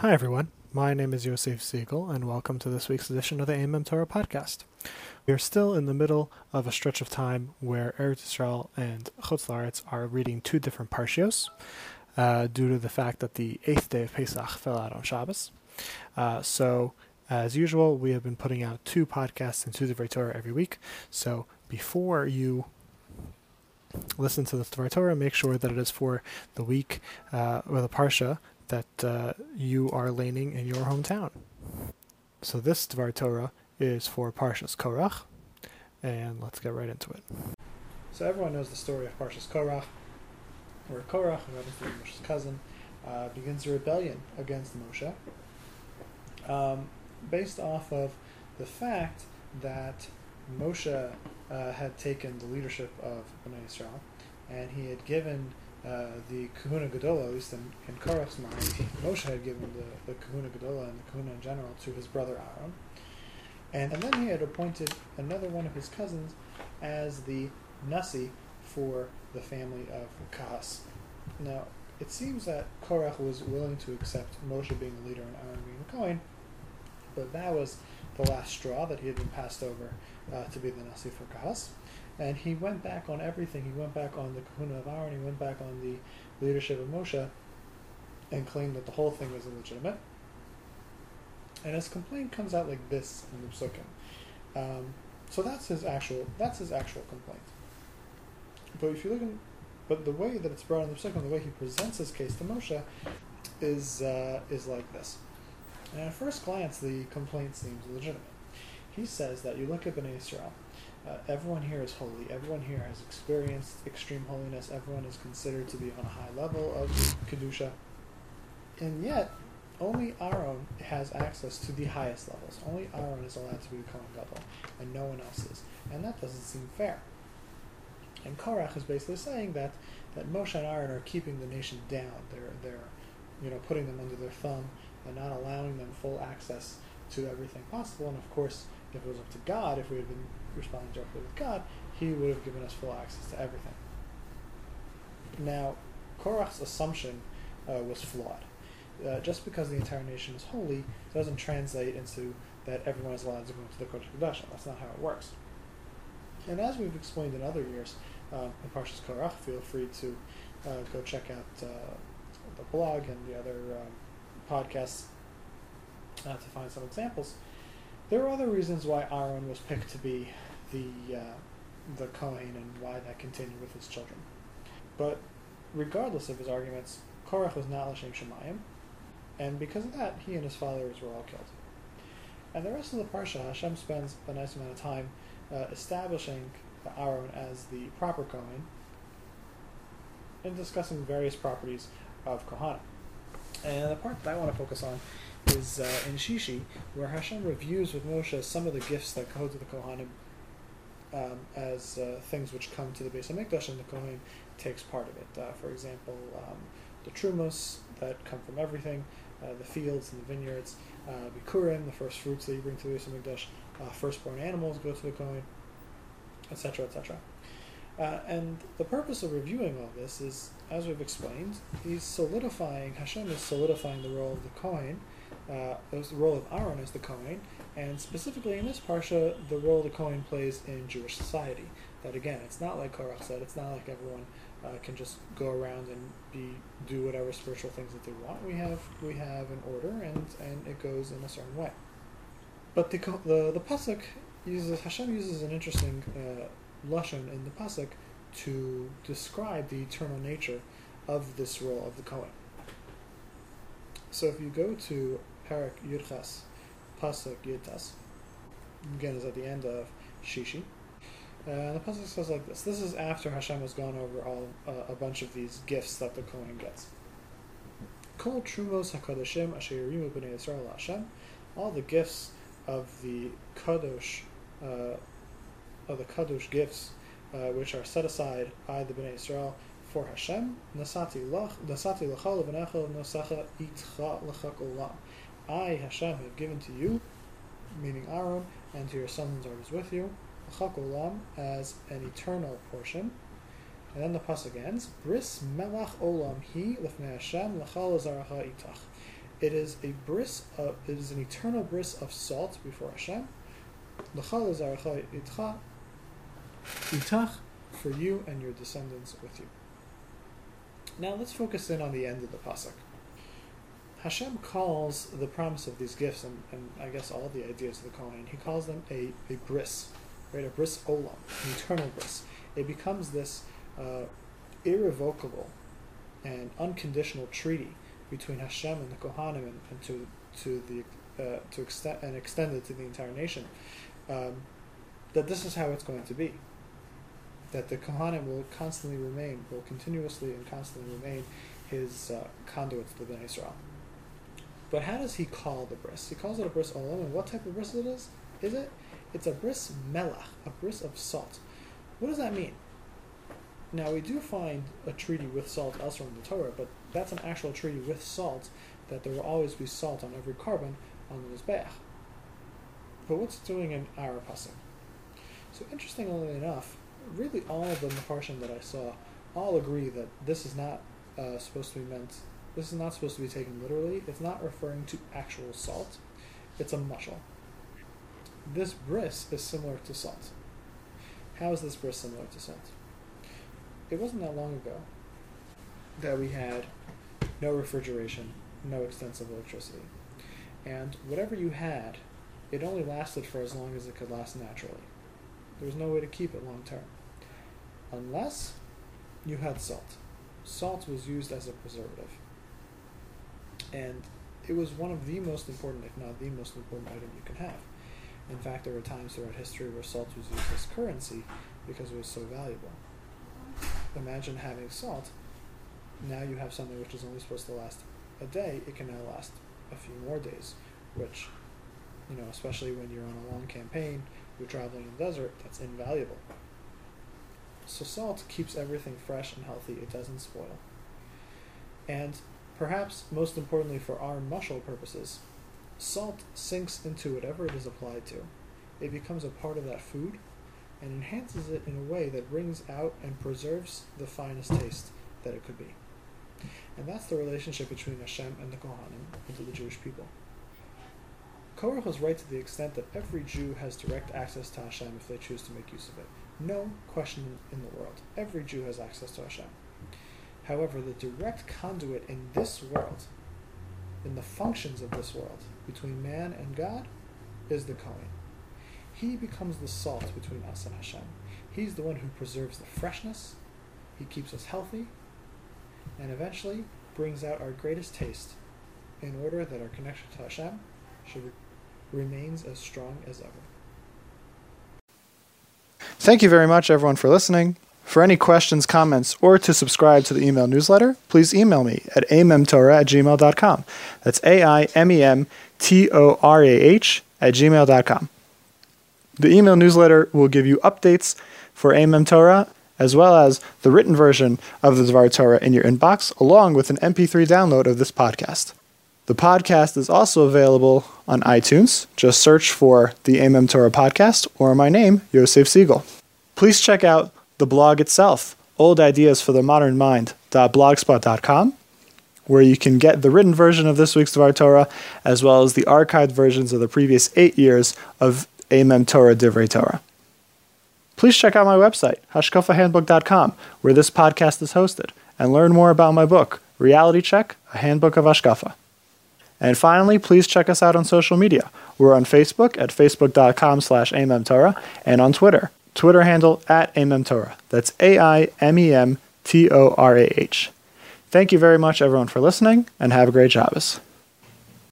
Hi, everyone. My name is Yosef Siegel, and welcome to this week's edition of the Aimem Torah podcast. We are still in the middle of a stretch of time where Eretz Yisrael and Chutz La'aretz are reading two different parshios uh, due to the fact that the eighth day of Pesach fell out on Shabbos. Uh, so, as usual, we have been putting out two podcasts and two Divrei Torah every week. So, before you listen to the Torah, make sure that it is for the week uh, or the parsha that uh, you are leining in your hometown. So this Dvar Torah is for Parshas Korach, and let's get right into it. So everyone knows the story of Parshas Korach, where Korach, Moshe's cousin, uh, begins a rebellion against Moshe, um, based off of the fact that Moshe uh, had taken the leadership of Bnei Israel, and he had given uh, the Kahuna Gadola, at least in, in Korach's mind, Moshe had given the, the Kahuna Gadola and the Kahuna in general to his brother Aaron. And, and then he had appointed another one of his cousins as the Nasi for the family of Kahas. Now, it seems that Korach was willing to accept Moshe being the leader and Aaron being the Kohen, but that was the last straw that he had been passed over uh, to be the Nasi for Kahas. And he went back on everything. He went back on the kahuna of Aaron. He went back on the leadership of Moshe and claimed that the whole thing was illegitimate. And his complaint comes out like this in the Psukim. Um, so that's his actual that's his actual complaint. But if you look at but the way that it's brought in the Psukim, the way he presents his case to Moshe, is uh, is like this. And at first glance, the complaint seems legitimate. He says that you look at Bnei Israel, uh, everyone here is holy. Everyone here has experienced extreme holiness. Everyone is considered to be on a high level of kedusha, and yet only Aaron has access to the highest levels. Only Aaron is allowed to be the Kohen Gadol, and no one else is, and that doesn't seem fair. And Korach is basically saying that that Moshe and Aaron are keeping the nation down. They're they're you know putting them under their thumb and not allowing them full access to everything possible. And of course, if it was up to God, if we had been responding directly with God, He would have given us full access to everything. Now, Korach's assumption uh, was flawed. Uh, just because the entire nation is holy doesn't translate into that everyone is allowed to go into the Kodesh Kodashim. That's not how it works. And as we've explained in other years, um, in Parshas Korach, feel free to uh, go check out uh, the blog and the other um, podcasts uh, to find some examples. There are other reasons why Aaron was picked to be the uh, the Kohen and why that continued with his children. But regardless of his arguments, Korach was not Lashem Shemayim, and because of that, he and his followers were all killed. And the rest of the parsha, Hashem spends a nice amount of time uh, establishing Aaron as the proper Kohen and discussing various properties of Kohanim. And the part that I want to focus on is uh, in Shishi, where Hashem reviews with Moshe some of the gifts that go to the Kohanim um, as uh, things which come to the Beis Hamikdash, and the Kohen takes part of it. Uh, for example, um, the trumos that come from everything, uh, the fields and the vineyards, uh, bikurim, the first fruits that you bring to the Beis Hamikdash, uh, firstborn animals go to the Kohen, etc., etc. Uh, and the purpose of reviewing all this is, as we've explained, he's solidifying, Hashem is solidifying the role of the Kohen uh, the role of Aaron as the Kohen, and specifically in this parsha, the role the Kohen plays in Jewish society. That again, it's not like Korach said. It's not like everyone uh, can just go around and be do whatever spiritual things that they want. We have we have an order, and and it goes in a certain way. But the the the pasuk uses Hashem uses an interesting uh, lashon in the pasuk to describe the eternal nature of this role of the Kohen. So if you go to Perek Yudchas, Pasuk Yudtas. Again, is at the end of Shishi. Uh, the pasuk says like this. This is after Hashem has gone over all uh, a bunch of these gifts that the Kohen gets. Kol trumos hakadashim asher yirimu b'nei Yisrael Hashem. All the gifts of the kadosh, uh, of the kadosh gifts, uh, which are set aside by the bnei Israel for Hashem. Nasati lachal v'nechel nosacha itcha lachak olam. I, Hashem, have given to you, meaning Aaron, and to your sons and daughters with you, olam, as an eternal portion. And then the pasuk ends, Bris melach olam hi lefnei Hashem lachal itach. It is a bris. Of, it is an eternal bris of salt before Hashem. Itach for you and your descendants with you. Now let's focus in on the end of the pasuk. Hashem calls the promise of these gifts, and, and I guess all the ideas of the Kohen, he calls them a, a bris, right? A bris olam, an eternal bris. It becomes this uh, irrevocable and unconditional treaty between Hashem and the Kohanim, and, and to to the uh, to extend and extend it to the entire nation. Um, that this is how it's going to be. That the Kohanim will constantly remain, will continuously and constantly remain his uh, conduits to the Israel. But how does he call the bris? He calls it a bris olam, and what type of bris it is? Is it? It's a bris melach, a bris of salt. What does that mean? Now we do find a treaty with salt elsewhere in the Torah, but that's an actual treaty with salt, that there will always be salt on every korban on the Mizbeach. But what's doing in our pasuk? So interestingly enough, really all of the Mepharshim that I saw all agree that this is not uh, supposed to be meant this is not supposed to be taken literally. It's not referring to actual salt. It's a mushal. This bris is similar to salt. How is this bris similar to salt? It wasn't that long ago that we had no refrigeration, no extensive electricity. And whatever you had, it only lasted for as long as it could last naturally. There was no way to keep it long term. Unless you had salt. Salt was used as a preservative and it was one of the most important, if not the most important item you can have. In fact, there were times throughout history where salt was used as currency because it was so valuable. Imagine having salt. Now you have something which is only supposed to last a day. It can now last a few more days, which, you know, especially when you're on a long campaign, you're traveling in the desert, that's invaluable. So salt keeps everything fresh and healthy. It doesn't spoil. And Perhaps most importantly for our mushal purposes, salt sinks into whatever it is applied to. It becomes a part of that food and enhances it in a way that brings out and preserves the finest taste that it could be. And that's the relationship between Hashem and the Kohanim, and to the Jewish people. Korach was right to the extent that every Jew has direct access to Hashem if they choose to make use of it. No question in the world. Every Jew has access to Hashem. However, the direct conduit in this world, in the functions of this world, between man and God, is the Kohen. He becomes the salt between us and Hashem. He's the one who preserves the freshness, he keeps us healthy, and eventually brings out our greatest taste in order that our connection to Hashem should remains as strong as ever. Thank you very much, everyone, for listening. For any questions, comments, or to subscribe to the email newsletter, please email me at aimemtorah at gmail.com. That's A I M E M T O R A H at gmail.com. The email newsletter will give you updates for Aimem Torah as well as the written version of the Dvar Torah in your inbox, along with an MP3 download of this podcast. The podcast is also available on iTunes. Just search for the Aimem Torah podcast or my name, Yosef Siegel. Please check out the blog itself, Old Ideas for the Modern Mind.blogspot.com, where you can get the written version of this week's Dvar Torah, as well as the archived versions of the previous eight years of Aimem Torah Divrei Torah. Please check out my website, hashkafahandbook.com, where this podcast is hosted, and learn more about my book, Reality Check, A Handbook of Hashkafa. And finally, please check us out on social media. We're on Facebook at facebook.com slash Torah and on Twitter Twitter handle at Aimem Torah. That's A I M E M T O R A H. Thank you very much, everyone, for listening, and have a great Shabbos.